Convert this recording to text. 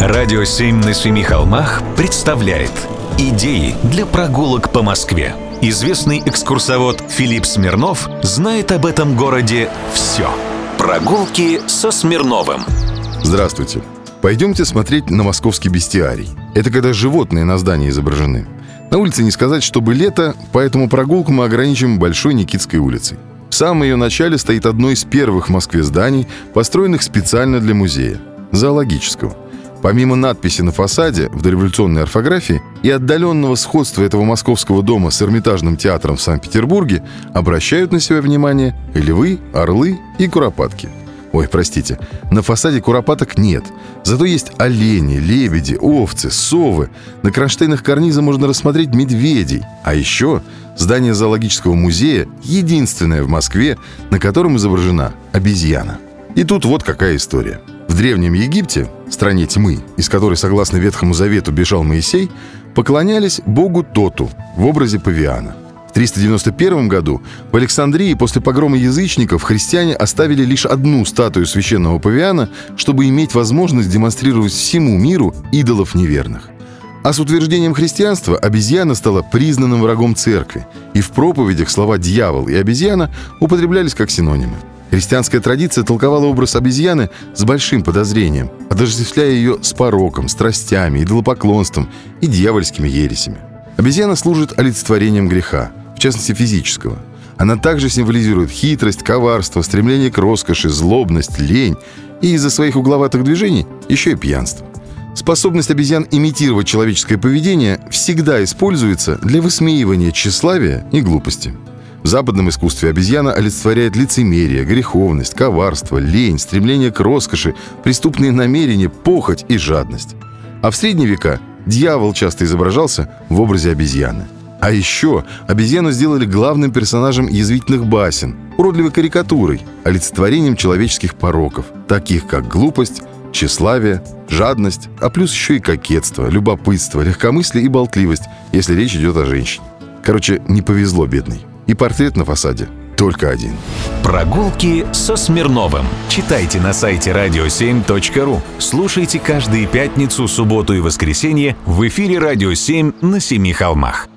Радио «Семь на семи холмах» представляет Идеи для прогулок по Москве. Известный экскурсовод Филипп Смирнов знает об этом городе все. Прогулки со Смирновым. Здравствуйте. Пойдемте смотреть на московский бестиарий. Это когда животные на здании изображены. На улице не сказать, чтобы лето, поэтому прогулку мы ограничим Большой Никитской улицей. В самом ее начале стоит одно из первых в Москве зданий, построенных специально для музея – зоологического. Помимо надписи на фасаде в дореволюционной орфографии и отдаленного сходства этого московского дома с Эрмитажным театром в Санкт-Петербурге, обращают на себя внимание львы, орлы и куропатки. Ой, простите, на фасаде куропаток нет. Зато есть олени, лебеди, овцы, совы. На кронштейнах карниза можно рассмотреть медведей. А еще здание зоологического музея единственное в Москве, на котором изображена обезьяна. И тут вот какая история – в Древнем Египте, стране тьмы, из которой, согласно Ветхому Завету, бежал Моисей, поклонялись богу Тоту в образе павиана. В 391 году в Александрии после погрома язычников христиане оставили лишь одну статую священного павиана, чтобы иметь возможность демонстрировать всему миру идолов неверных. А с утверждением христианства обезьяна стала признанным врагом церкви, и в проповедях слова «дьявол» и «обезьяна» употреблялись как синонимы. Христианская традиция толковала образ обезьяны с большим подозрением, отождествляя ее с пороком, страстями, идолопоклонством и дьявольскими ересями. Обезьяна служит олицетворением греха, в частности физического. Она также символизирует хитрость, коварство, стремление к роскоши, злобность, лень и из-за своих угловатых движений еще и пьянство. Способность обезьян имитировать человеческое поведение всегда используется для высмеивания тщеславия и глупости. В западном искусстве обезьяна олицетворяет лицемерие, греховность, коварство, лень, стремление к роскоши, преступные намерения, похоть и жадность. А в средние века дьявол часто изображался в образе обезьяны. А еще обезьяну сделали главным персонажем язвительных басен, уродливой карикатурой, олицетворением человеческих пороков, таких как глупость, тщеславие, жадность, а плюс еще и кокетство, любопытство, легкомыслие и болтливость, если речь идет о женщине. Короче, не повезло бедной. И портрет на фасаде только один. Прогулки со Смирновым. Читайте на сайте radio7.ru. Слушайте каждые пятницу, субботу и воскресенье в эфире «Радио 7» на Семи холмах.